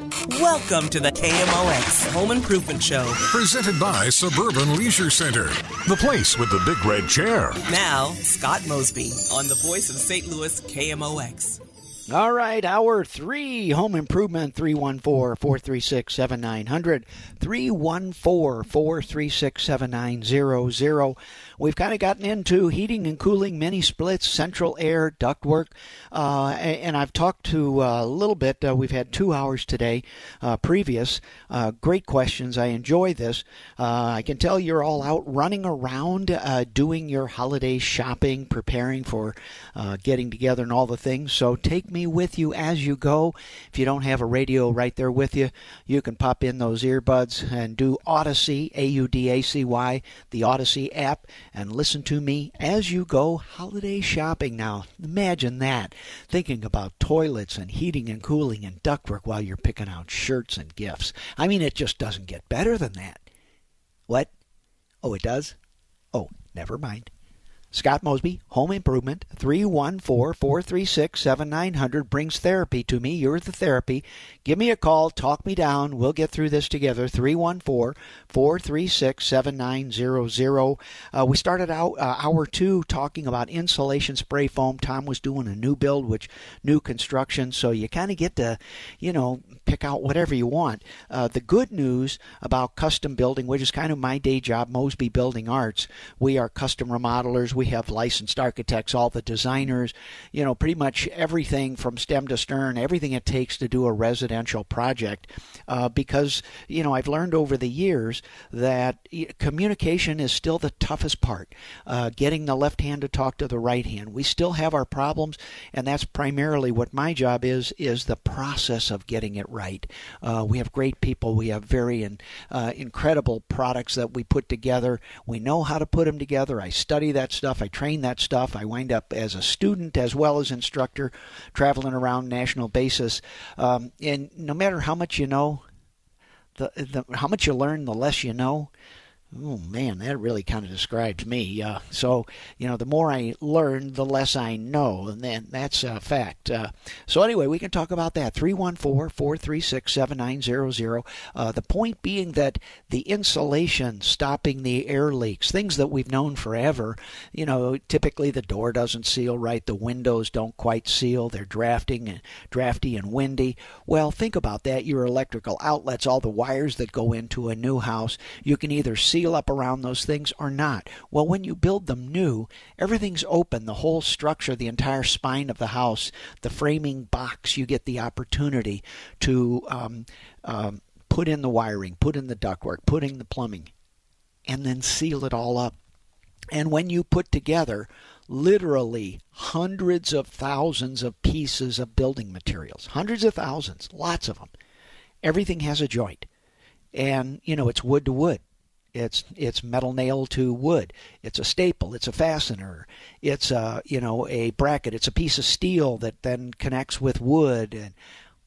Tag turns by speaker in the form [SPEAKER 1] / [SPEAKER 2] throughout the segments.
[SPEAKER 1] Welcome to the KMOX Home Improvement Show.
[SPEAKER 2] Presented by Suburban Leisure Center, the place with the big red chair.
[SPEAKER 1] Now, Scott Mosby on the voice of St. Louis KMOX.
[SPEAKER 3] All right, hour three, home improvement 314 436 7900. 314 436 7900. We've kind of gotten into heating and cooling, mini splits, central air, ductwork, uh, and I've talked to uh, a little bit. Uh, we've had two hours today, uh, previous. Uh, great questions. I enjoy this. Uh, I can tell you're all out running around doing your holiday shopping, preparing for getting together and all the things. So take me with you as you go. If you don't have a radio right there with you, you can pop in those earbuds and do Audacy, A U D A C Y, the Audacy app and listen to me as you go holiday shopping. Now, imagine that. Thinking about toilets and heating and cooling and ductwork while you're picking out shirts and gifts. I mean, it just doesn't get better than that. What? Oh, it does? Oh, never mind. Scott Mosby, Home Improvement, 314 436 7900 brings therapy to me. You're the therapy. Give me a call, talk me down. We'll get through this together. 314 436 7900. Uh, we started out uh, hour two talking about insulation spray foam. Tom was doing a new build, which new construction, so you kind of get to, you know, pick out whatever you want. Uh, the good news about custom building, which is kind of my day job, Mosby Building Arts, we are custom remodelers we have licensed architects, all the designers, you know, pretty much everything from stem to stern, everything it takes to do a residential project. Uh, because, you know, I've learned over the years that communication is still the toughest part. Uh, getting the left hand to talk to the right hand. We still have our problems, and that's primarily what my job is, is the process of getting it right. Uh, we have great people. We have very in, uh, incredible products that we put together. We know how to put them together. I study that stuff stuff. I train that stuff. I wind up as a student as well as instructor, traveling around national basis. Um, and no matter how much you know, the, the how much you learn, the less you know. Oh man, that really kind of describes me. Uh, so you know, the more I learn, the less I know, and then that's a fact. Uh, so anyway, we can talk about that. 314-436-7900. Uh, the point being that the insulation stopping the air leaks, things that we've known forever. You know, typically the door doesn't seal right, the windows don't quite seal, they're drafting and drafty and windy. Well, think about that. Your electrical outlets, all the wires that go into a new house, you can either seal seal up around those things or not? Well, when you build them new, everything's open. The whole structure, the entire spine of the house, the framing box, you get the opportunity to um, um, put in the wiring, put in the ductwork, put in the plumbing, and then seal it all up. And when you put together literally hundreds of thousands of pieces of building materials, hundreds of thousands, lots of them, everything has a joint. And, you know, it's wood to wood. It's it's metal nail to wood. It's a staple. It's a fastener. It's a you know a bracket. It's a piece of steel that then connects with wood and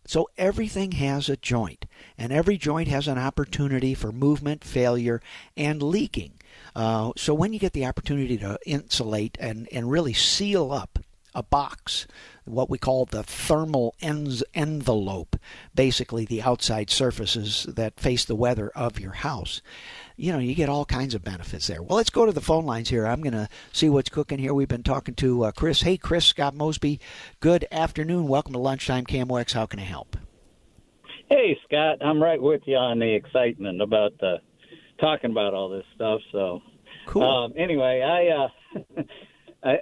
[SPEAKER 3] so everything has a joint, and every joint has an opportunity for movement, failure, and leaking. Uh, so when you get the opportunity to insulate and, and really seal up a box, what we call the thermal envelope, basically the outside surfaces that face the weather of your house, you know, you get all kinds of benefits there. Well, let's go to the phone lines here. I'm going to see what's cooking here. We've been talking to uh, Chris. Hey, Chris, Scott Mosby. Good afternoon. Welcome to Lunchtime KMOX. How can I help?
[SPEAKER 4] Hey, Scott. I'm right with you on the excitement about uh, talking about all this stuff. So,
[SPEAKER 3] cool.
[SPEAKER 4] Um, anyway, I, uh, I.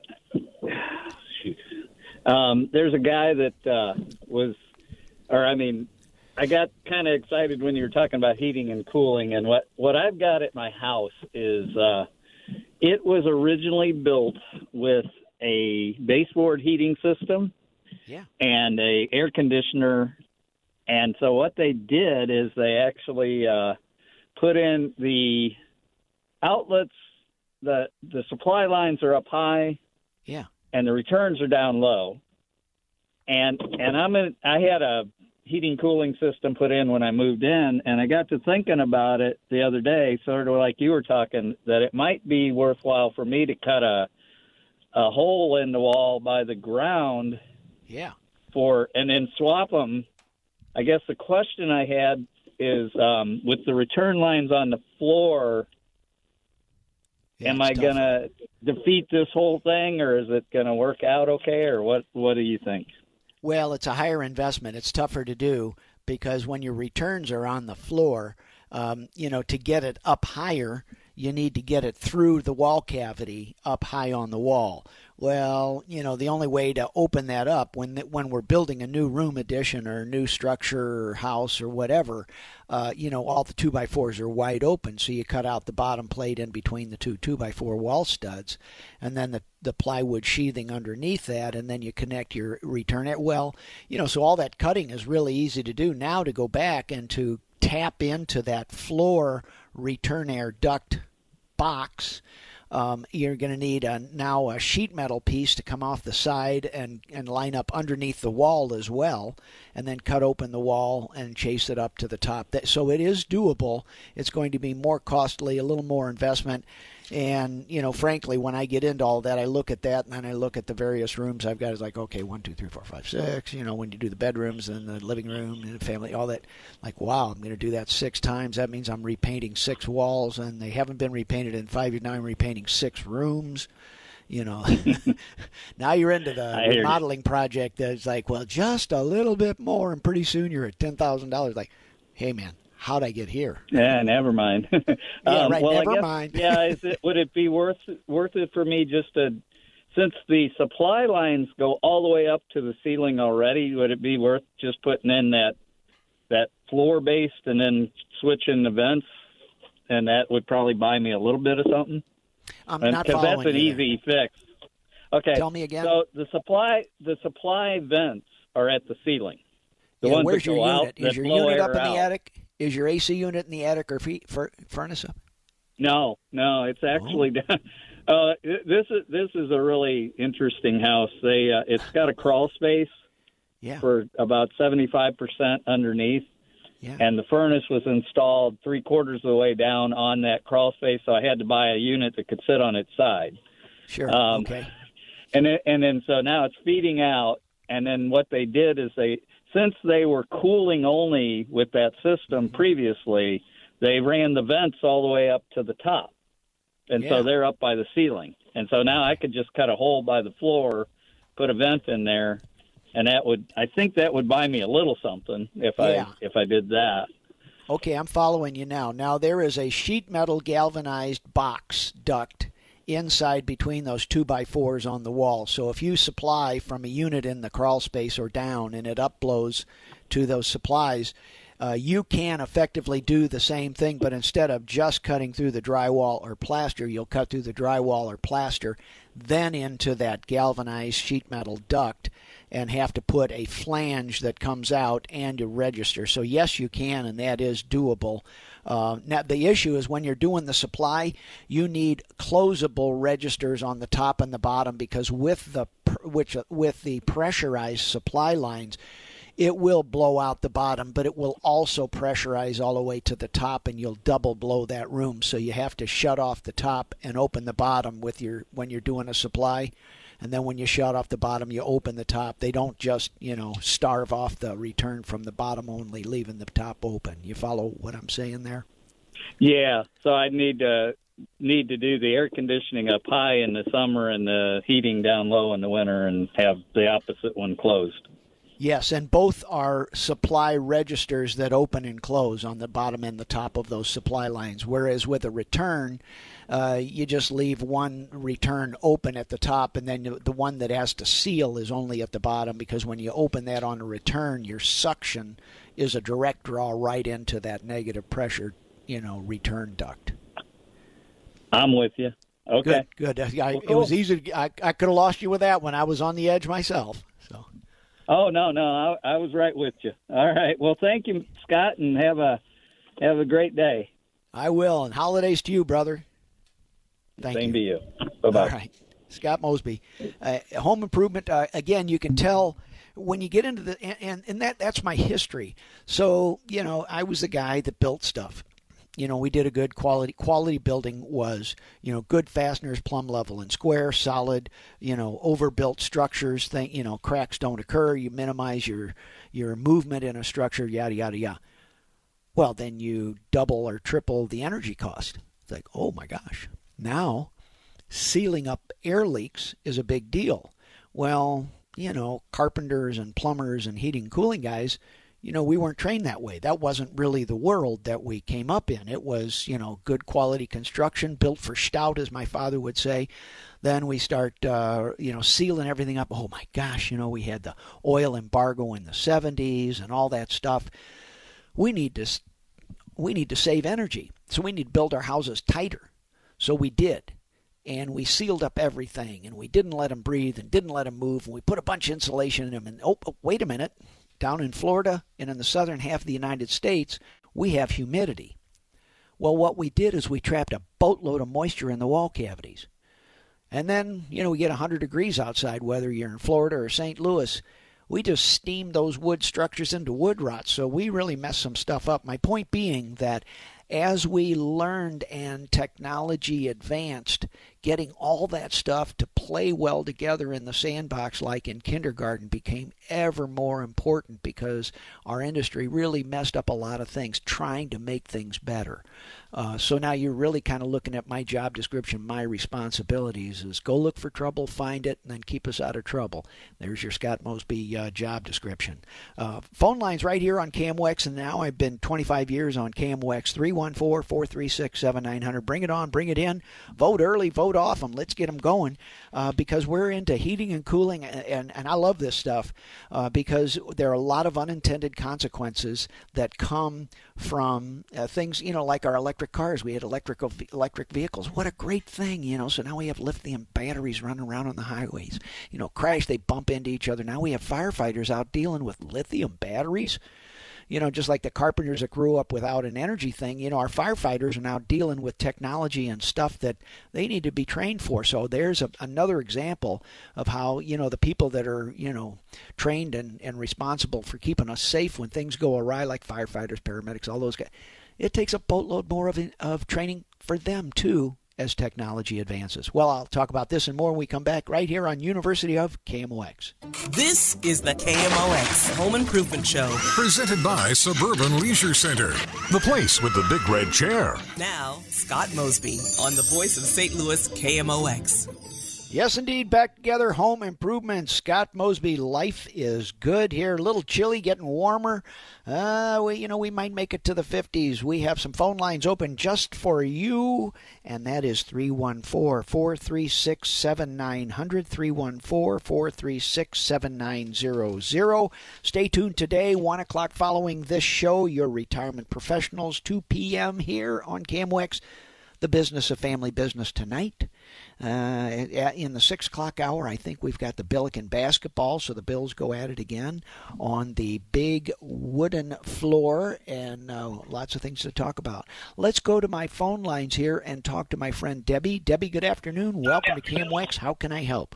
[SPEAKER 4] Um, there's a guy that uh, was, or I mean, I got kind of excited when you were talking about heating and cooling, and what what I've got at my house is uh, it was originally built with a baseboard heating system,
[SPEAKER 3] yeah,
[SPEAKER 4] and a air conditioner, and so what they did is they actually uh, put in the outlets. the The supply lines are up high,
[SPEAKER 3] yeah,
[SPEAKER 4] and the returns are down low, and and I'm in, I had a heating cooling system put in when I moved in, and I got to thinking about it the other day, sort of like you were talking, that it might be worthwhile for me to cut a a hole in the wall by the ground.
[SPEAKER 3] Yeah.
[SPEAKER 4] For and then swap them I guess the question I had is um, with the return lines on the floor.
[SPEAKER 3] Yeah,
[SPEAKER 4] am I
[SPEAKER 3] tough.
[SPEAKER 4] gonna defeat this whole thing, or is it gonna work out okay, or what? What do you think?
[SPEAKER 3] Well, it's a higher investment. It's tougher to do because when your returns are on the floor, um, you know, to get it up higher, you need to get it through the wall cavity up high on the wall. Well, you know, the only way to open that up when when we're building a new room addition or a new structure or house or whatever, uh, you know, all the two by fours are wide open, so you cut out the bottom plate in between the two two by four wall studs, and then the the plywood sheathing underneath that, and then you connect your return it. Well, you know, so all that cutting is really easy to do. Now to go back and to tap into that floor return air duct box. Um, you're going to need a, now a sheet metal piece to come off the side and, and line up underneath the wall as well, and then cut open the wall and chase it up to the top. That, so it is doable. It's going to be more costly, a little more investment. And, you know, frankly, when I get into all that, I look at that and then I look at the various rooms I've got. It's like, okay, one, two, three, four, five, six. You know, when you do the bedrooms and the living room and the family, all that, like, wow, I'm going to do that six times. That means I'm repainting six walls and they haven't been repainted in five years. Now I'm repainting six rooms. You know, now you're into the
[SPEAKER 4] I hear you.
[SPEAKER 3] remodeling project that's like, well, just a little bit more, and pretty soon you're at ten thousand dollars. Like, hey man, how'd I get here?
[SPEAKER 4] Yeah, never mind.
[SPEAKER 3] Yeah, um, right,
[SPEAKER 4] well, I
[SPEAKER 3] never
[SPEAKER 4] guess-
[SPEAKER 3] mind.
[SPEAKER 4] yeah, is it, would it be worth worth it for me just to, since the supply lines go all the way up to the ceiling already? Would it be worth just putting in that that floor based and then switching the vents? And that would probably buy me a little bit of something.
[SPEAKER 3] I'm
[SPEAKER 4] And-
[SPEAKER 3] not following
[SPEAKER 4] that's an
[SPEAKER 3] you there.
[SPEAKER 4] easy fix. Okay.
[SPEAKER 3] Tell me again.
[SPEAKER 4] So the supply the supply vents are at the ceiling. The
[SPEAKER 3] Yeah,
[SPEAKER 4] ones
[SPEAKER 3] where's
[SPEAKER 4] that
[SPEAKER 3] your
[SPEAKER 4] go out?
[SPEAKER 3] Is your unit up in
[SPEAKER 4] out.
[SPEAKER 3] the attic? Is your AC unit in the attic or furnace up?
[SPEAKER 4] No, no, it's actually down. Uh, this is this is a really interesting house. They uh, it's got a crawl space
[SPEAKER 3] Yeah.
[SPEAKER 4] for about seventy five percent underneath,
[SPEAKER 3] Yeah.
[SPEAKER 4] and the furnace was installed three quarters of the way down on that crawl space. So I had to buy a unit that could sit on its side.
[SPEAKER 3] Sure.
[SPEAKER 4] um,
[SPEAKER 3] okay.
[SPEAKER 4] and then, and then so now it's feeding out and then what they did is they since they were cooling only with that system mm-hmm. previously they ran the vents all the way up to the top and
[SPEAKER 3] Yeah.
[SPEAKER 4] so they're up by the ceiling and so now i could just cut a hole by the floor put a vent in there and that would i think that would buy me a little something if
[SPEAKER 3] Yeah.
[SPEAKER 4] i if i did that
[SPEAKER 3] Okay, I'm following you now. Now there is a sheet metal galvanized box duct inside between those two by fours on the wall. So if you supply from a unit in the crawl space or down and it upblows to those supplies, uh, you can effectively do the same thing, but instead of just cutting through the drywall or plaster, you'll cut through the drywall or plaster, then into that galvanized sheet metal duct, and have to put a flange that comes out and a register. So yes, you can, and that is doable. Uh, now the issue is when you're doing the supply, you need closable registers on the top and the bottom because with the which with the pressurized supply lines, it will blow out the bottom, but it will also pressurize all the way to the top, and you'll double blow that room. So you have to shut off the top and open the bottom with your when you're doing a supply, and then when you shut off the bottom, you open the top. They don't just you know starve off the return from the bottom only, leaving the top open. You follow what I'm saying there?
[SPEAKER 4] yeah so i need to need to do the air conditioning up high in the summer and the heating down low in the winter and have the opposite one closed
[SPEAKER 3] Yes, and both are supply registers that open and close on the bottom and the top of those supply lines. Whereas with a return, uh, you just leave one return open at the top, and then the one that has to seal is only at the bottom because when you open that on a return, your suction is a direct draw right into that negative pressure, you know, return duct.
[SPEAKER 4] i'm with you okay
[SPEAKER 3] Good, good. I,
[SPEAKER 4] Well,
[SPEAKER 3] It was easy. to- I, I could have lost you with that one. I was on the edge myself. So.
[SPEAKER 4] Oh no, no, I, I was right with you. All right. Well, thank you, Scott, and have a have a great day.
[SPEAKER 3] I will. And holidays to you, brother. Thank
[SPEAKER 4] Same
[SPEAKER 3] you.
[SPEAKER 4] to you. Bye bye.
[SPEAKER 3] All right. Scott Mosby. Uh, home improvement, uh, again, you can tell when you get into the, and, and, and that that's my history. So, you know, I was the guy that built stuff. you know, we did a good quality quality building was, you know, good fasteners, plumb level and square, solid, you know, overbuilt structures. Thing, you know, cracks don't occur. You minimize your your movement in a structure. Yada yada yada. Well, then you double or triple the energy cost. It's like, oh my gosh. Now, sealing up air leaks is a big deal. Well, you know, carpenters and plumbers and heating and cooling guys you know, we weren't trained that way. That wasn't really the world that we came up in. It was, you know, good quality construction, built for stout, as my father would say. Then we start, uh, you know, sealing everything up. Oh my gosh, you know, we had the oil embargo in the 70s and all that stuff. We need to, we need to save energy, so we need to build our houses tighter. So we did and we sealed up everything and we didn't let them breathe and didn't let them move and we put a bunch of insulation in them and oh, oh wait a minute down in Florida and in the southern half of the United States, we have humidity. Well, what we did is we trapped a boatload of moisture in the wall cavities. And then, you know, we get 100 degrees outside, whether you're in Florida or St. Louis. We just steam those wood structures into wood rot. So we really mess some stuff up. My point being that as we learned and technology advanced, getting all that stuff to play well together in the sandbox like in kindergarten became ever more important because our industry really messed up a lot of things trying to make things better. Uh, so now you're really kind of looking at my job description, my responsibilities is go look for trouble, find it, and then keep us out of trouble. There's your Scott Mosby uh, job description. Uh, phone lines right here on KMOX, and now I've been 25 years on KMOX 314 436 7900. Bring it on, bring it in. Vote early, vote off them. Let's get them going uh, because we're into heating and cooling, and, and, and I love this stuff uh, because there are a lot of unintended consequences that come from uh, things, you know, like our electric cars. We had electric electric vehicles. What a great thing, you know. So now we have lithium batteries running around on the highways. You know, crash, they bump into each other. Now we have firefighters out dealing with lithium batteries you know, just like the carpenters that grew up without an energy thing, you know, our firefighters are now dealing with technology and stuff that they need to be trained for. So there's a, another example of how, you know, the people that are, you know, trained and, and responsible for keeping us safe when things go awry, like firefighters, paramedics, all those guys, it takes a boatload more of, of training for them, too, as technology advances. Well, I'll talk about this and more when we come back right here on University of KMOX.
[SPEAKER 1] This is the KMOX Home Improvement Show.
[SPEAKER 2] Presented by Suburban Leisure Center, the place with the big red chair.
[SPEAKER 1] Now, Scott Mosby on the voice of St. Louis KMOX.
[SPEAKER 3] Yes, indeed. Back together. Home improvement. Scott Mosby. Life is good here. A little chilly, getting warmer. Uh, we, you know, we might make it to the 50s. We have some phone lines open just for you, and that is 314 436 7900. 314 436 7900. Stay tuned today, 1 o'clock following this show. Your retirement professionals, 2 p.m. here on KMOX. The business of family business tonight. Uh, in the six o'clock hour, I think we've got the Billiken basketball, so the Bills go at it again on the big wooden floor, and uh, lots of things to talk about. Let's go to my phone lines here and talk to my friend Debbie. Debbie, good afternoon. Welcome to KMOX. How can I help?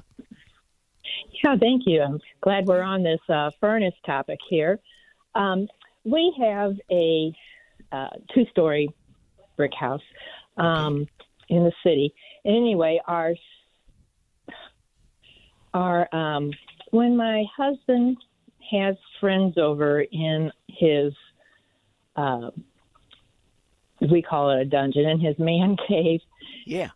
[SPEAKER 5] Yeah, thank you. I'm glad we're on this uh, furnace topic here. Um, we have a uh, two-story brick house um, okay. in the city anyway, our our um, when my husband has friends over in his uh, we call it a dungeon in his man cave.
[SPEAKER 3] Yeah.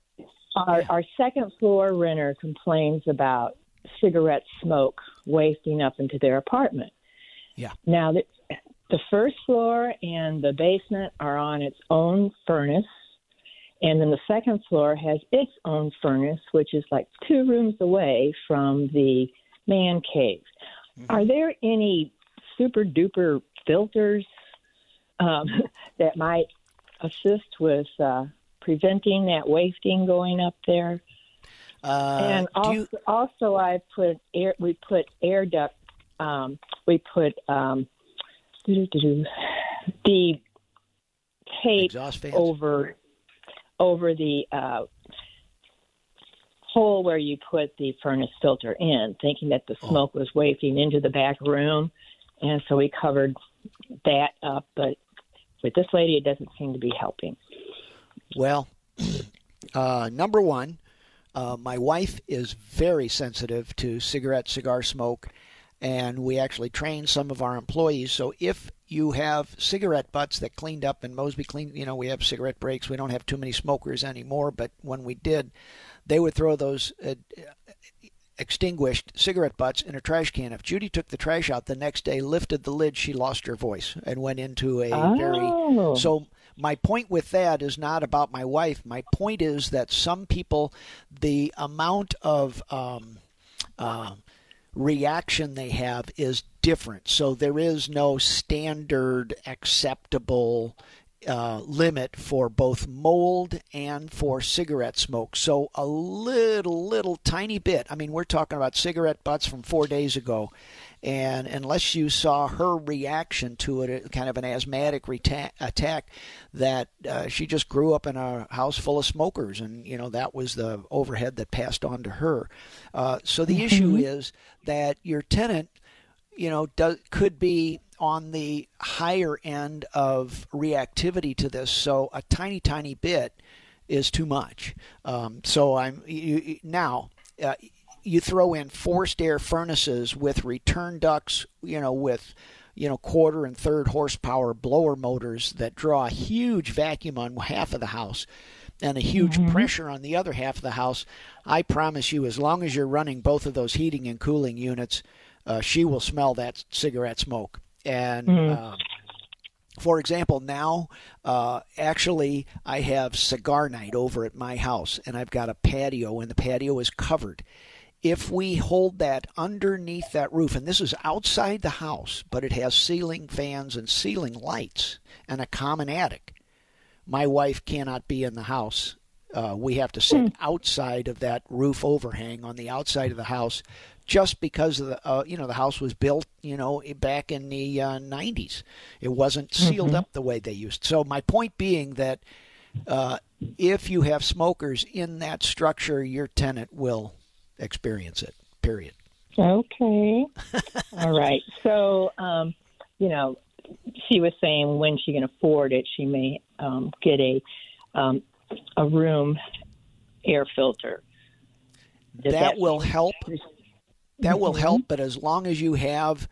[SPEAKER 5] Our
[SPEAKER 3] yeah.
[SPEAKER 5] our second floor renter complains about cigarette smoke wafting up into their apartment.
[SPEAKER 3] Yeah.
[SPEAKER 5] Now the, the first floor and the basement are on its own furnace and then the second floor has its own furnace, which is like two rooms away from the man cave. Mm-hmm. Are there any super duper filters um, that might assist with uh, preventing that wafting going up there?
[SPEAKER 3] Uh,
[SPEAKER 5] and also,
[SPEAKER 3] you...
[SPEAKER 5] also, I put air. We put air duct. Um, we put um, the tape over over the uh, hole where you put the furnace filter in, thinking that the oh. smoke was wafting into the back room. And so we covered that up. But With this lady, it doesn't seem to be helping.
[SPEAKER 3] Well, uh, number one, uh, my wife is very sensitive to cigarette, cigar smoke, and we actually train some of our employees. So if you have cigarette butts that cleaned up and Mosby cleaned, you know, we have cigarette breaks. We don't have too many smokers anymore, but when we did, they would throw those uh, extinguished cigarette butts in a trash can. If Judy took the trash out the next day, lifted the lid, she lost her voice and went into a
[SPEAKER 5] oh.
[SPEAKER 3] very so my point with that is not about my wife. My point is that some people, the amount of um, uh, reaction they have is different. So there is no standard acceptable uh, limit for both mold and for cigarette smoke. So a little, little tiny bit. I mean, we're talking about cigarette butts from four days ago. And unless you saw her reaction to it, kind of an asthmatic reta- attack, that uh, she just grew up in a house full of smokers, and you know that was the overhead that passed on to her. Uh, so the mm-hmm. issue is that your tenant, you know, does, could be on the higher end of reactivity to this. So a tiny, tiny bit is too much. Um, so I'm you, now. Uh, you throw in forced air furnaces with return ducts, you know, with you know quarter and third horsepower blower motors that draw a huge vacuum on half of the house and a huge mm-hmm. pressure on the other half of the house. I promise you, as long as you're running both of those heating and cooling units, uh, she will smell that cigarette smoke. And mm-hmm. uh, for example, now uh, actually I have cigar night over at my house, and I've got a patio, and the patio is covered if we hold that underneath that roof, and this is outside the house, but it has ceiling fans and ceiling lights and a common attic, my wife cannot be in the house. Uh, we have to sit mm. outside of that roof overhang on the outside of the house, just because of the uh, you know the house was built you know back in the uh, 90s. It wasn't sealed mm-hmm. up the way they used. So my point being that uh, if you have smokers in that structure, your tenant will experience it. Period.
[SPEAKER 5] Okay. All right. So, um, you know, she was saying when she can afford it, she may um, get a um, a room air filter.
[SPEAKER 3] That, that, will help. That will mm-hmm. help, but as long as you have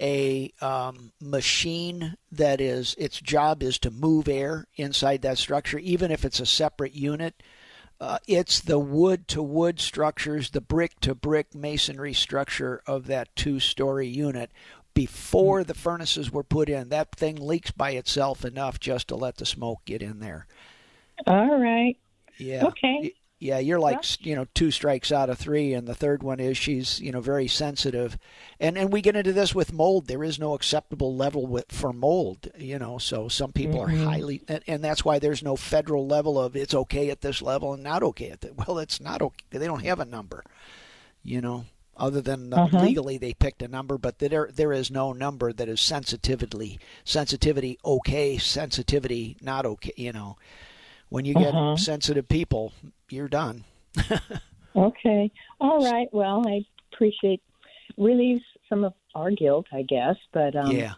[SPEAKER 3] a um, machine that is its job is to move air inside that structure, even if it's a separate unit, uh, it's the wood to wood structures, the brick to brick masonry structure of that two story unit before the furnaces were put in. That thing leaks by itself enough just to let the smoke get in there.
[SPEAKER 5] All right.
[SPEAKER 3] Yeah.
[SPEAKER 5] Okay.
[SPEAKER 3] Yeah, you're like you know two strikes out of three, and the third one is she's you know very sensitive, and and we get into this with mold. There is no acceptable level with, for mold, you know. So some people mm-hmm. are highly, and, and, that's why there's no federal level of it's okay at this level and not okay at that. Well, it's not okay. They don't have a number, you know. Other than uh, uh-huh. legally they picked a number, but there there is no number that is sensitivity sensitivity okay, sensitivity not okay. You know, when you get uh-huh. sensitive people, you're done.
[SPEAKER 5] okay. All right. Well, I appreciate relieves some of our guilt, I guess. But um,
[SPEAKER 3] yeah.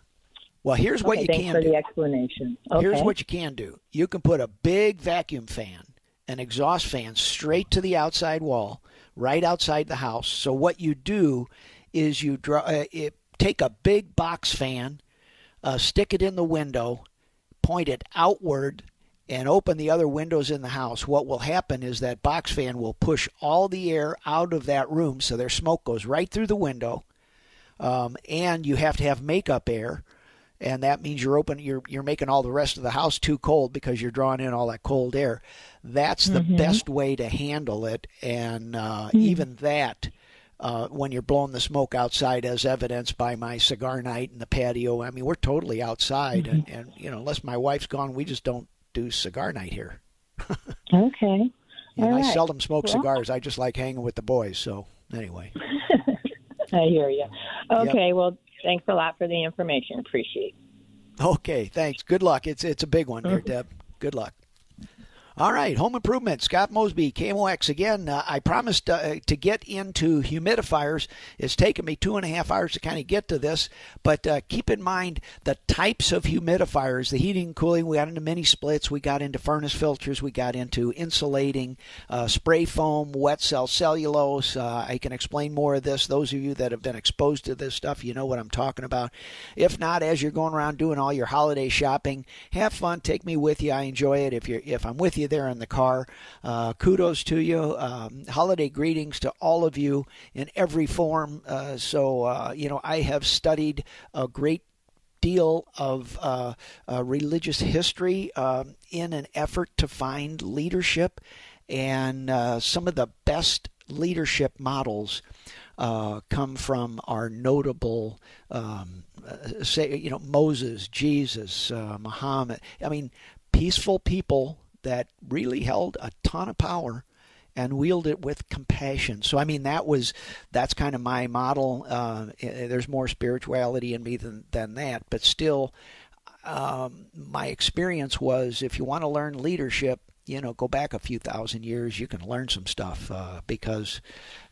[SPEAKER 3] Well, here's what
[SPEAKER 5] okay,
[SPEAKER 3] you
[SPEAKER 5] thanks
[SPEAKER 3] can
[SPEAKER 5] for
[SPEAKER 3] do.
[SPEAKER 5] the explanation. Okay.
[SPEAKER 3] Here's what you can do. You can put a big vacuum fan, an exhaust fan, straight to the outside wall, right outside the house. So what you do is you draw, uh, it, take a big box fan, uh, stick it in the window, point it outward and open the other windows in the house, what will happen is that box fan will push all the air out of that room, so their smoke goes right through the window. Um, and you have to have makeup air, and that means you're open, you're you're making all the rest of the house too cold because you're drawing in all that cold air. That's the mm-hmm. best way to handle it, and uh, mm-hmm. even that. Uh, when you're blowing the smoke outside, as evidenced by my cigar night in the patio. I mean, we're totally outside, mm-hmm. and, and you know, unless my wife's gone, we just don't do cigar night here.
[SPEAKER 5] okay.
[SPEAKER 3] And I right. seldom smoke well. cigars. I just like hanging with the boys. So anyway.
[SPEAKER 5] I hear you. Okay. Yep. Well, thanks a lot for the information. Appreciate.
[SPEAKER 3] Okay. Thanks. Good luck. It's it's a big one here, mm-hmm. Deb. Good luck. All right, home improvement. Scott Mosby, KMOX. Again, uh, I promised uh, to get into humidifiers. It's taken me two and a half hours to kind of get to this, but uh, keep in mind the types of humidifiers, the heating and cooling. We got into mini splits, we got into furnace filters, we got into insulating, uh, spray foam, wet cell cellulose. Uh, I can explain more of this. Those of you that have been exposed to this stuff, you know what I'm talking about. If not, as you're going around doing all your holiday shopping, have fun. Take me with you. I enjoy it. If you're if I'm with you there in the car. Uh, kudos to you. Um, holiday greetings to all of you in every form. Uh, so, uh, you know, I have studied a great deal of uh, uh, religious history um, in an effort to find leadership and uh, some of the best leadership models uh, come from our notable, um, uh, say, you know, Moses, Jesus, uh, Muhammad. I mean, peaceful people that really held a ton of power and wielded it with compassion. So I mean that was that's kind of my model. Uh, there's more spirituality in me than than that, but still, um, my experience was if you want to learn leadership, you know, go back a few thousand years, you can learn some stuff uh, because,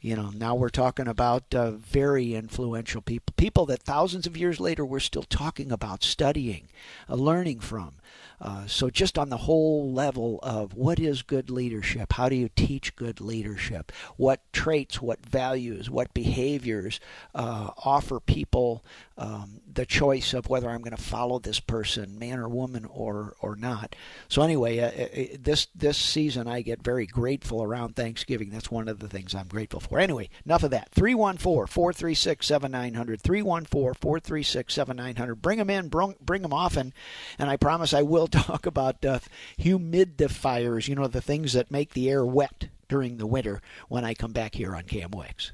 [SPEAKER 3] you know, now we're talking about uh, very influential people, people that thousands of years later we're still talking about, studying, uh, learning from. Uh, so, just on the whole level of what is good leadership, how do you teach good leadership? What traits, what values, what behaviors uh, offer people um, the choice of whether I'm going to follow this person, man or woman, or or not. So, anyway, uh, uh, uh, this this season I get very grateful around Thanksgiving. That's one of the things I'm grateful for. Anyway, enough of that. 314 436 7900. 314 436 7900. Bring them in, bring, bring them often, and I promise I will will talk about uh, humidifiers, you know, the things that make the air wet during the winter when I come back here on KMOX.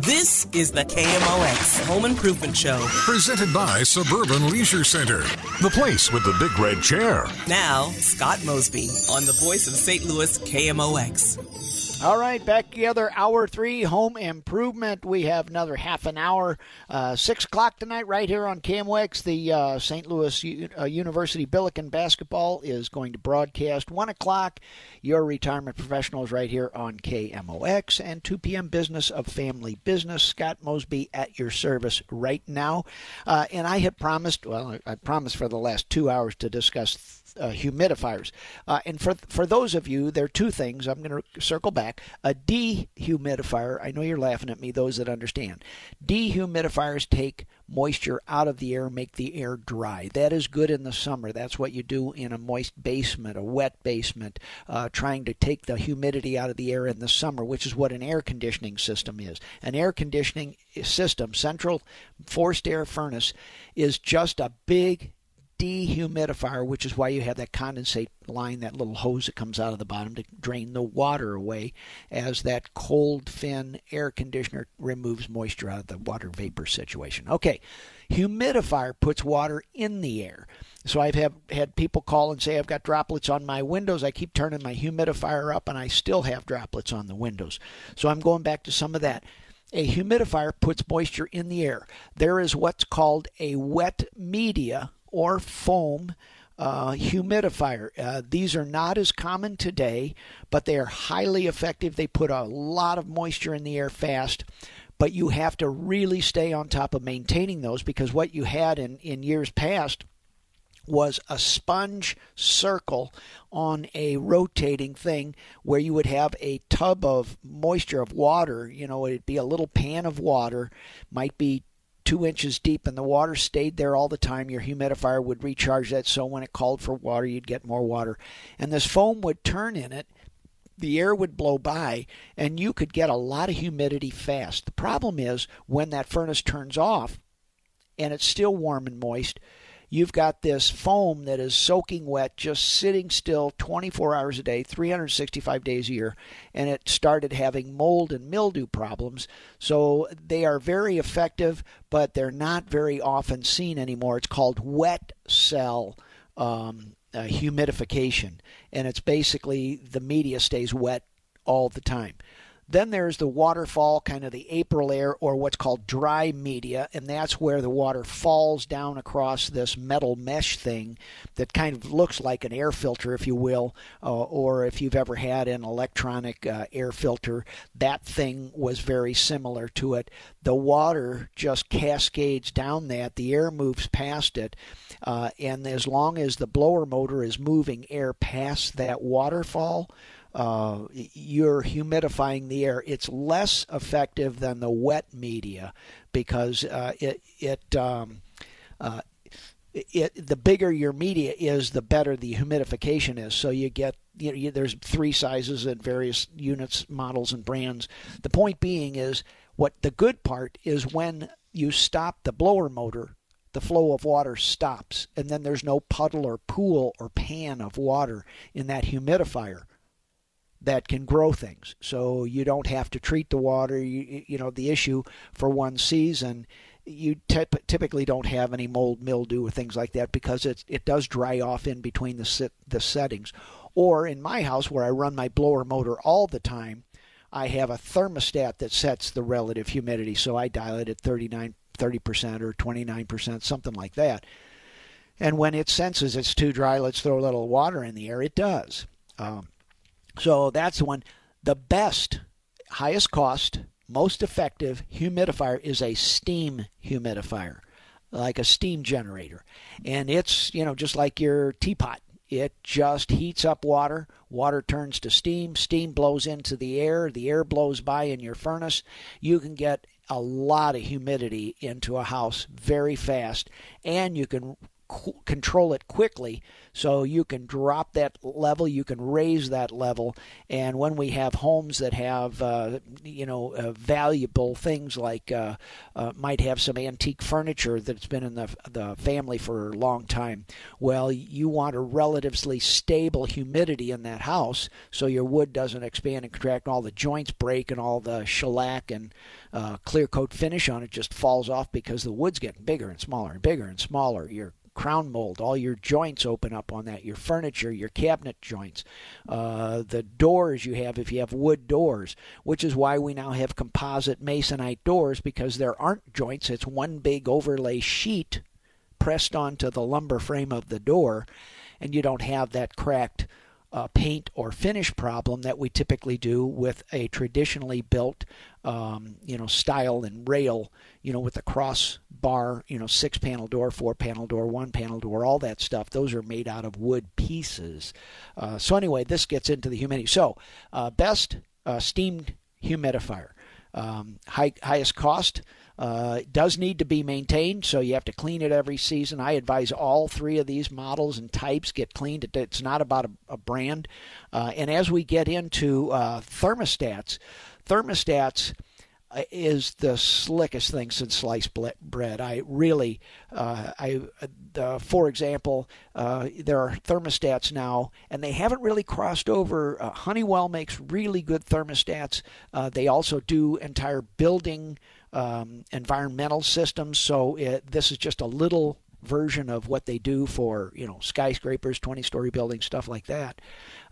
[SPEAKER 1] This is the KMOX Home Improvement Show.
[SPEAKER 2] Presented by Suburban Leisure Center, the place with the big red chair.
[SPEAKER 1] Now, Scott Mosby on the voice of St. Louis KMOX.
[SPEAKER 3] All right, back together. Hour three, home improvement. We have another half an hour. Uh, Six o'clock tonight, right here on KMOX. The uh, St. Louis U- uh, University Billiken basketball is going to broadcast. One o'clock, your retirement professionals right here on KMOX. And 2 p.m. Business of Family Business. Scott Mosby at your service right now. Uh, and I had promised, well, I promised for the last two hours to discuss uh, humidifiers. Uh, and for for those of you, there are two things. I'm going to circle back. A dehumidifier. I know you're laughing at me. Those that understand, dehumidifiers take moisture out of the air, make the air dry. That is good in the summer. That's what you do in a moist basement, a wet basement, uh, trying to take the humidity out of the air in the summer, which is what an air conditioning system is. An air conditioning system, central forced air furnace, is just a big dehumidifier, which is why you have that condensate line, that little hose that comes out of the bottom to drain the water away as that cold fin air conditioner removes moisture out of the water vapor situation. Okay, humidifier puts water in the air. So I've have, had people call and say, I've got droplets on my windows. I keep turning my humidifier up and I still have droplets on the windows. So I'm going back to some of that. A humidifier puts moisture in the air. There is what's called a wet media or foam uh, humidifier. Uh, these are not as common today, but they are highly effective. They put a lot of moisture in the air fast, but you have to really stay on top of maintaining those because what you had in, in years past was a sponge circle on a rotating thing where you would have a tub of moisture of water you know it'd be a little pan of water might be two inches deep and the water stayed there all the time, your humidifier would recharge that. So when it called for water, you'd get more water. And this foam would turn in it. The air would blow by, and you could get a lot of humidity fast. The problem is when that furnace turns off and it's still warm and moist, you've got this foam that is soaking wet, just sitting still 24 hours a day, 365 days a year, and it started having mold and mildew problems. So they are very effective, but they're not very often seen anymore. It's called wet cell. Um, uh, humidification, and it's basically the media stays wet all the time. Then there's the waterfall, kind of the Aprilaire, or what's called dry media, and that's where the water falls down across this metal mesh thing that kind of looks like an air filter, if you will, uh, or if you've ever had an electronic uh, air filter, that thing was very similar to it. The water just cascades down that, the air moves past it, uh, and as long as the blower motor is moving air past that waterfall, uh, you're humidifying the air. It's less effective than the wet media because uh, it it, um, uh, it the bigger your media is, the better the humidification is. So you get you know, you, there's three sizes at various units, models, and brands. The point being is what the good part is when you stop the blower motor the flow of water stops and then there's no puddle or pool or pan of water in that humidifier that can grow things. So you don't have to treat the water. You, you know, the issue for one season, you typically don't have any mold, mildew, or things like that because it it does dry off in between the sit, the settings. Or in my house where I run my blower motor all the time, I have a thermostat that sets the relative humidity. So I dial it at 39, 30% or 29%, something like that. And when it senses it's too dry, let's throw a little water in the air, it does. Um, so that's the one. The best, highest cost, most effective humidifier is a steam humidifier, like a steam generator. And it's, you know, just like your teapot. It just heats up water. Water turns to steam. Steam blows into the air. The air blows by in your furnace. You can get a lot of humidity into a house very fast, and you can control it quickly so you can drop that level you can raise that level and when we have homes that have uh, you know uh, valuable things like uh, uh might have some antique furniture that's been in the, the family for a long time well you want a relatively stable humidity in that house so your wood doesn't expand and contract and all the joints break and all the shellac and uh, clear coat finish on it just falls off because the wood's getting bigger and smaller and bigger and smaller. Your crown mold. All your joints open up on that. Your furniture, your cabinet joints, uh, the doors you have if you have wood doors, which is why we now have composite masonite doors because there aren't joints. It's one big overlay sheet pressed onto the lumber frame of the door, and you don't have that cracked uh, paint or finish problem that we typically do with a traditionally built, um, you know, style and rail, you know, with a cross bar, you know, six panel door, four panel door, one panel door, all that stuff. Those are made out of wood pieces. Uh, so anyway, this gets into the humidity. So uh, best uh, steamed humidifier. Um, high, highest cost uh, does need to be maintained, so you have to clean it every season. I advise all three of these models and types get cleaned. It's not about a, a brand. Uh, and as we get into uh, thermostats, thermostats uh, is the slickest thing since sliced bread. I really, uh, I, uh, for example, uh, there are thermostats now, and they haven't really crossed over. Uh, Honeywell makes really good thermostats. Uh, they also do entire building um, environmental systems. So it, this is just a little version of what they do for you know skyscrapers, 20-story buildings, stuff like that.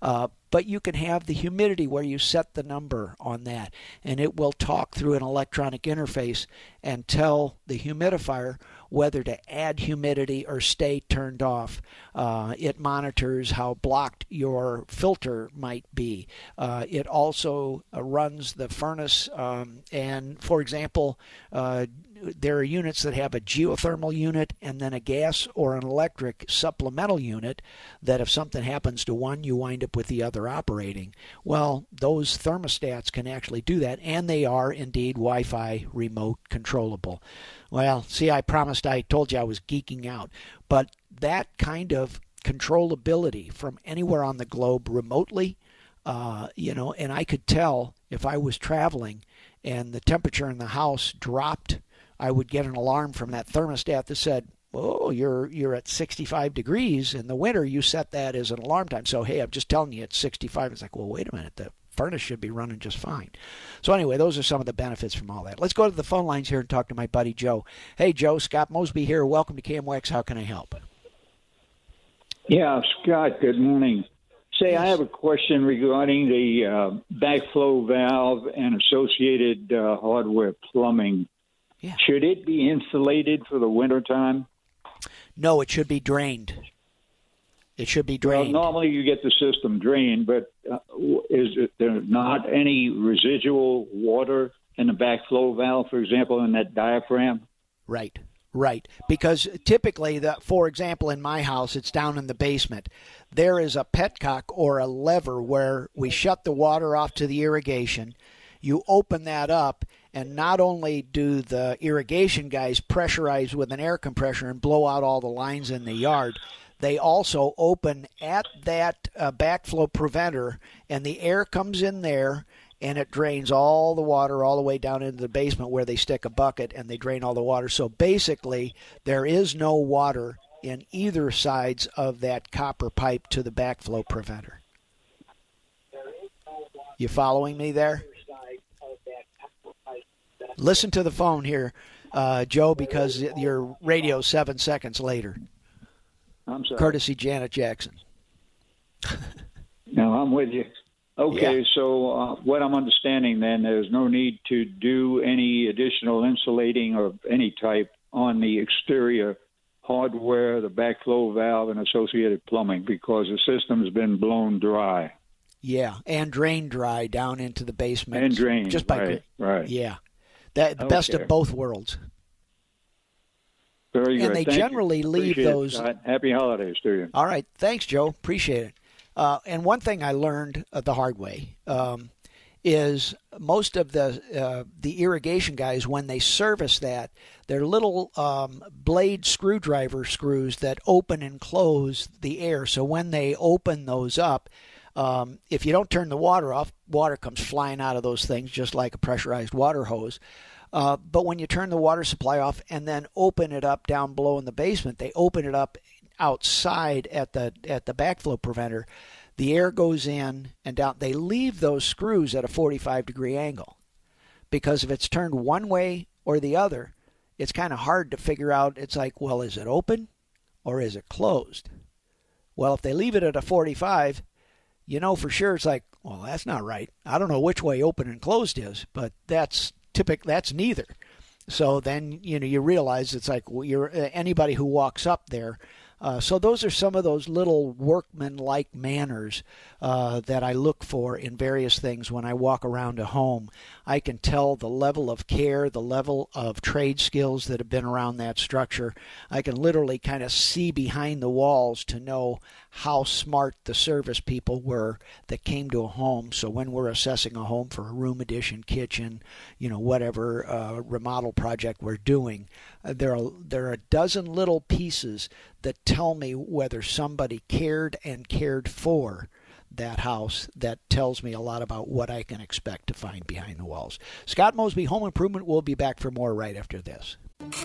[SPEAKER 3] Uh, but you can have the humidity where you set the number on that, and it will talk through an electronic interface and tell the humidifier whether to add humidity or stay turned off. Uh, it monitors how blocked your filter might be. Uh, it also uh, runs the furnace, um, and for example, uh, there are units that have a geothermal unit and then a gas or an electric supplemental unit that if something happens to one, you wind up with the other operating. Well, those thermostats can actually do that, and they are indeed Wi Fi remote controllable. Well, see, I promised I told you I was geeking out, but that kind of controllability from anywhere on the globe remotely, uh, you know, and I could tell if I was traveling and the temperature in the house dropped I would get an alarm from that thermostat that said, "Oh, you're you're at 65 degrees in the winter. You set that as an alarm time." So hey, I'm just telling you it's 65. It's like, well, wait a minute, the furnace should be running just fine. So anyway, those are some of the benefits from all that. Let's go to the phone lines here and talk to my buddy Joe. Hey, Joe, Scott Mosby here. Welcome to KMOX. How can I help?
[SPEAKER 6] Yeah, Scott. Good morning. Say,
[SPEAKER 3] Yes.
[SPEAKER 6] I have a question regarding the uh, backflow valve and associated uh, hardware plumbing.
[SPEAKER 3] Yeah.
[SPEAKER 6] Should it be insulated for the wintertime?
[SPEAKER 3] No, it should be drained. It should be
[SPEAKER 6] Well,
[SPEAKER 3] drained.
[SPEAKER 6] normally you get the system drained, but uh, is it, there not any residual water in the backflow valve, for example, in that diaphragm?
[SPEAKER 3] Right, right. Because typically, the, for example, in my house, it's down in the basement. There is a petcock or a lever where we shut the water off to the irrigation. You open that up, and not only do the irrigation guys pressurize with an air compressor and blow out all the lines in the yard, they also open at that uh, backflow preventer, and the air comes in there and it drains all the water all the way down into the basement where they stick a bucket and they drain all the water. So basically, there is no water in either sides of that copper pipe to the backflow preventer. You following me there? Listen to the phone here, uh, Joe, because your radio's seven seconds later.
[SPEAKER 6] I'm sorry.
[SPEAKER 3] Courtesy Janet Jackson.
[SPEAKER 6] No, I'm with you. Okay,
[SPEAKER 3] Yeah.
[SPEAKER 6] so uh, what I'm understanding then, there's no need to do any additional insulating of any type on the exterior hardware, the backflow valve, and associated plumbing because the system's been blown dry
[SPEAKER 3] Yeah, and drain dry down into the basement
[SPEAKER 6] and drained.
[SPEAKER 3] just by
[SPEAKER 6] right, right.
[SPEAKER 3] yeah, that the best
[SPEAKER 6] Okay.
[SPEAKER 3] of both worlds.
[SPEAKER 6] Very good.
[SPEAKER 3] And they
[SPEAKER 6] Thank you.
[SPEAKER 3] generally leave
[SPEAKER 6] Appreciate it,
[SPEAKER 3] those-
[SPEAKER 6] Scott. Happy holidays to you.
[SPEAKER 3] All right, thanks, Joe. Appreciate it. Uh, and one thing I learned uh, the hard way um, is most of the uh, the irrigation guys when they service that, they're little um, blade screwdriver screws that open and close the air. So when they open those up, um, if you don't turn the water off, water comes flying out of those things just like a pressurized water hose. Uh, but when you turn the water supply off and then open it up down below in the basement, they open it up outside at the at the backflow preventer. The air goes in and down. They leave those screws at a 45 degree angle because if it's turned one way or the other, it's kind of hard to figure out. It's like, well, is it open or is it closed? Well, if they leave it at a 45, you know for sure it's like, well, that's not right. I don't know which way open and closed is, but that's typical. That's neither. So then you know you realize it's like well, you're uh, anybody who walks up there. Uh, so those are some of those little workman-like manners uh, that I look for in various things when I walk around a home. I can tell the level of care, the level of trade skills that have been around that structure. I can literally kind of see behind the walls to know how smart the service people were that came to a home. So when we're assessing a home for a room addition, kitchen, you know, whatever uh, remodel project we're doing, uh, there are there are a dozen little pieces that tell me whether somebody cared and cared for that house that tells me a lot about what I can expect to find behind the walls. Scott Mosby Home Improvement will be back for more right after this.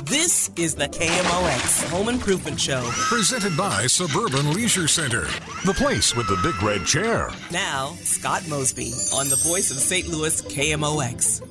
[SPEAKER 1] This is the KMOX Home Improvement Show.
[SPEAKER 2] Presented by Suburban Leisure Center, the place with the big red chair.
[SPEAKER 1] Now, Scott Mosby on the voice of St. Louis KMOX.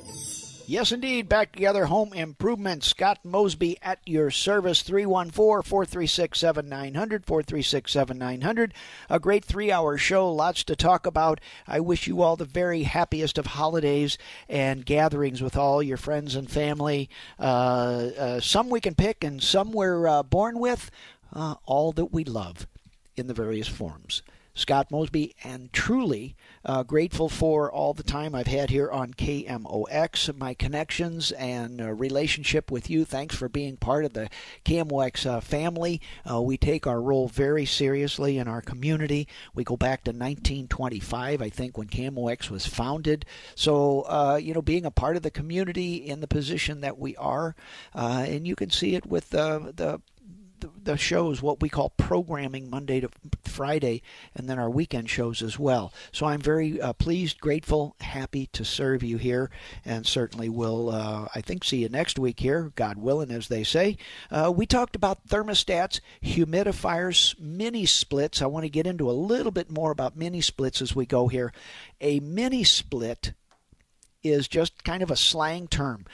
[SPEAKER 3] Yes, indeed. Back together, home improvement. Scott Mosby at your service, 314 436 7900. 436 7900. A great three hour show, lots to talk about. I wish you all the very happiest of holidays and gatherings with all your friends and family. Uh, uh, some we can pick, and some we're uh, born with. Uh, all that we love in the various forms. Scott Mosby, and truly uh, grateful for all the time I've had here on KMOX, my connections and uh, relationship with you. Thanks for being part of the KMOX uh, family. Uh, we take our role very seriously in our community. We go back to 1925, I think, when KMOX was founded. So, uh, you know, being a part of the community in the position that we are, uh, and you can see it with the the, shows, what we call programming Monday to Friday, and then our weekend shows as well. So I'm very uh, pleased, grateful, happy to serve you here, and certainly will, uh, I think, see you next week here, God willing, as they say. Uh, we talked about thermostats, humidifiers, mini splits. I want to get into a little bit more about mini splits as we go here. A mini split is just kind of a slang term.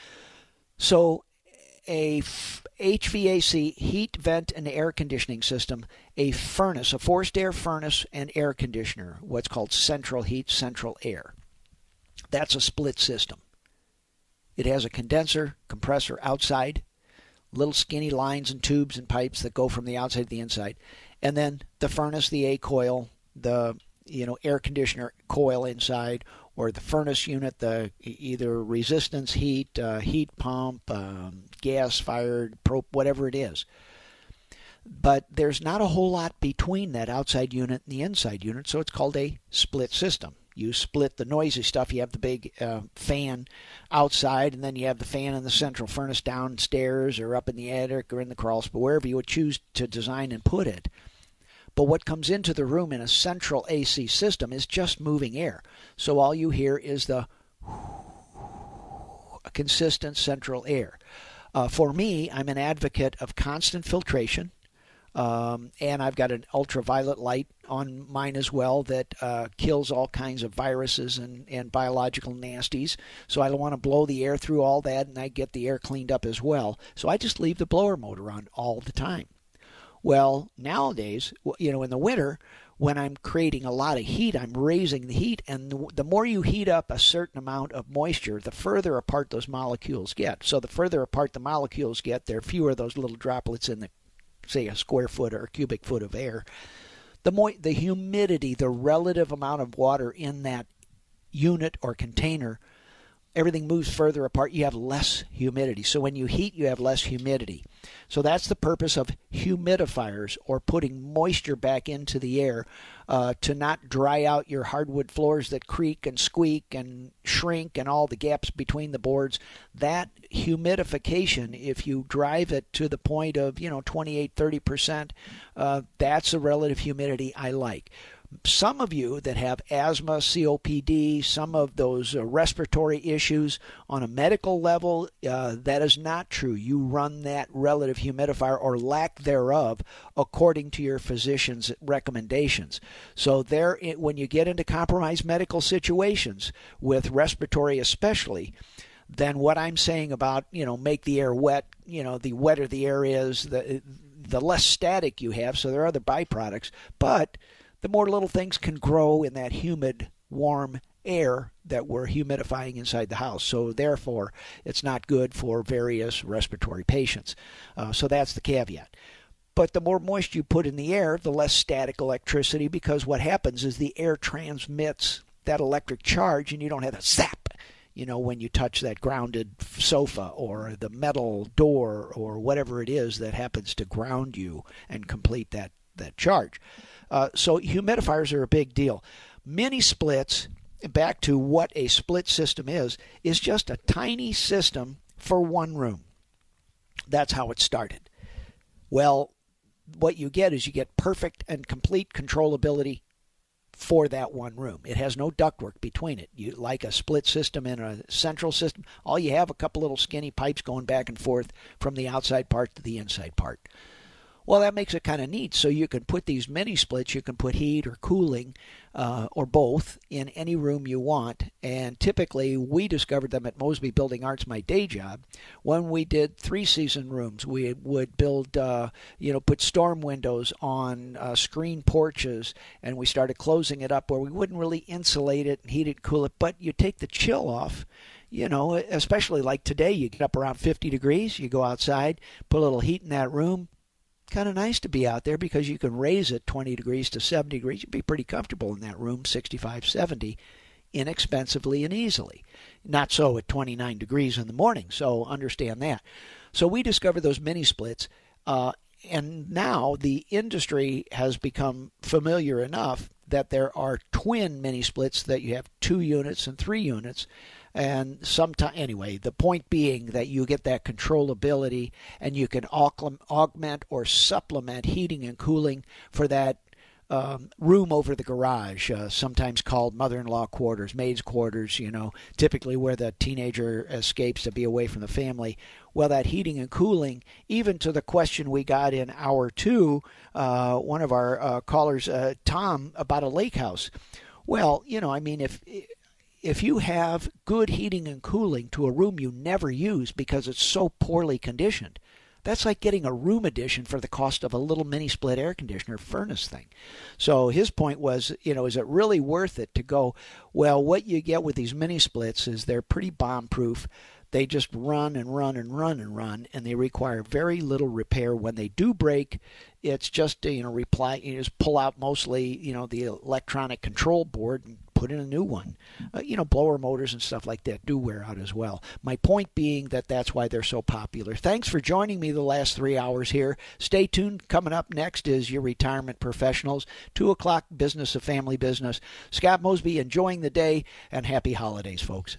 [SPEAKER 3] So a HVAC heat, vent, and air conditioning system, a furnace, a forced air furnace and air conditioner, what's called central heat, central air. That's a split system. It has a condenser, compressor outside, little skinny lines and tubes and pipes that go from the outside to the inside, and then the furnace, the A coil, the you know air conditioner coil inside, or the furnace unit, the either resistance heat, uh, heat pump, um, gas fired, prop, whatever it is but there's not a whole lot between that outside unit and the inside unit, so it's called a split system. You split the noisy stuff. You have the big uh, fan outside, and then you have the fan in the central furnace downstairs or up in the attic or in the crawl space, wherever you would choose to design and put it. But what comes into the room in a central AC system is just moving air. So all you hear is the consistent central air. Uh, for me, I'm an advocate of constant filtration um, and I've got an ultraviolet light on mine as well that uh, kills all kinds of viruses and, and biological nasties. So I want to blow the air through all that, and I get the air cleaned up as well. So I just leave the blower motor on all the time. Well, nowadays, you know, in the winter, when I'm creating a lot of heat, I'm raising the heat, and the more you heat up a certain amount of moisture, the further apart those molecules get. So the further apart the molecules get, there are fewer of those little droplets in the say a square foot or cubic foot of air, the mo- the humidity, the relative amount of water in that unit or container everything moves further apart, you have less humidity. So when you heat, you have less humidity. So that's the purpose of humidifiers or putting moisture back into the air uh, to not dry out your hardwood floors that creak and squeak and shrink and all the gaps between the boards. That humidification, if you drive it to the point of, you know, 28, 30%, uh, that's a relative humidity I like some of you that have asthma, COPD, some of those uh, respiratory issues on a medical level, uh, that is not true. You run that relative humidifier or lack thereof according to your physician's recommendations. So there, when you get into compromised medical situations with respiratory, especially, then what I'm saying about you know make the air wet, you know the wetter the air is, the the less static you have. So there are other byproducts, but the more little things can grow in that humid, warm air that we're humidifying inside the house. So, therefore, it's not good for various respiratory patients. Uh, so, that's the caveat. But the more moisture you put in the air, the less static electricity, because what happens is the air transmits that electric charge and you don't have a zap you know, when you touch that grounded sofa or the metal door or whatever it is that happens to ground you and complete that, that charge. Uh, so humidifiers are a big deal. Mini splits, back to what a split system is, is just a tiny system for one room. That's how it started. Well, what you get is you get perfect and complete controllability for that one room. It has no ductwork between it. You like a split system in a central system, all you have a couple little skinny pipes going back and forth from the outside part to the inside part. Well, that makes it kind of neat. So you can put these mini splits, you can put heat or cooling uh, or both in any room you want. And typically, we discovered them at Mosby Building Arts, my day job, when we did three season rooms. We would build, uh, you know, put storm windows on uh, screen porches, and we started closing it up where we wouldn't really insulate it and heat it cool it, but you take the chill off you know, especially like today, you get up around 50 degrees, you go outside, put a little heat in that room, kind of nice to be out there because you can raise it 20 degrees to 70 degrees. You'd be pretty comfortable in that room, 65, 70, inexpensively and easily. Not so at 29 degrees in the morning, so understand that. So we discovered those mini splits, uh, and now the industry has become familiar enough that there are twin mini splits that you have two units and three units and sometimes anyway the point being that you get that controllability and you can augment or supplement heating and cooling for that um, room over the garage, uh, sometimes called mother-in-law quarters, maid's quarters. You know, typically where the teenager escapes to be away from the family. Well, that heating and cooling, even to the question we got in hour two, uh, one of our uh, callers, uh, Tom, about a lake house. Well, you know, I mean, if if you have good heating and cooling to a room you never use because it's so poorly conditioned, That's like getting a room addition for the cost of a little mini split air conditioner furnace thing. So his point was, you know, is it really worth it to go? Well, what you get with these mini splits is they're pretty bomb proof. They just run and run and run and run, and they require very little repair. When they do break, it's just you know reply. You just pull out mostly you know the electronic control board and put in a new one. Uh, you know, blower motors and stuff like that do wear out as well. My point being that that's why they're so popular. Thanks for joining me the last three hours here. Stay tuned. Coming up next is your retirement professionals. Two o'clock, business of family business. Scott Mosby, enjoying the day and happy holidays, folks.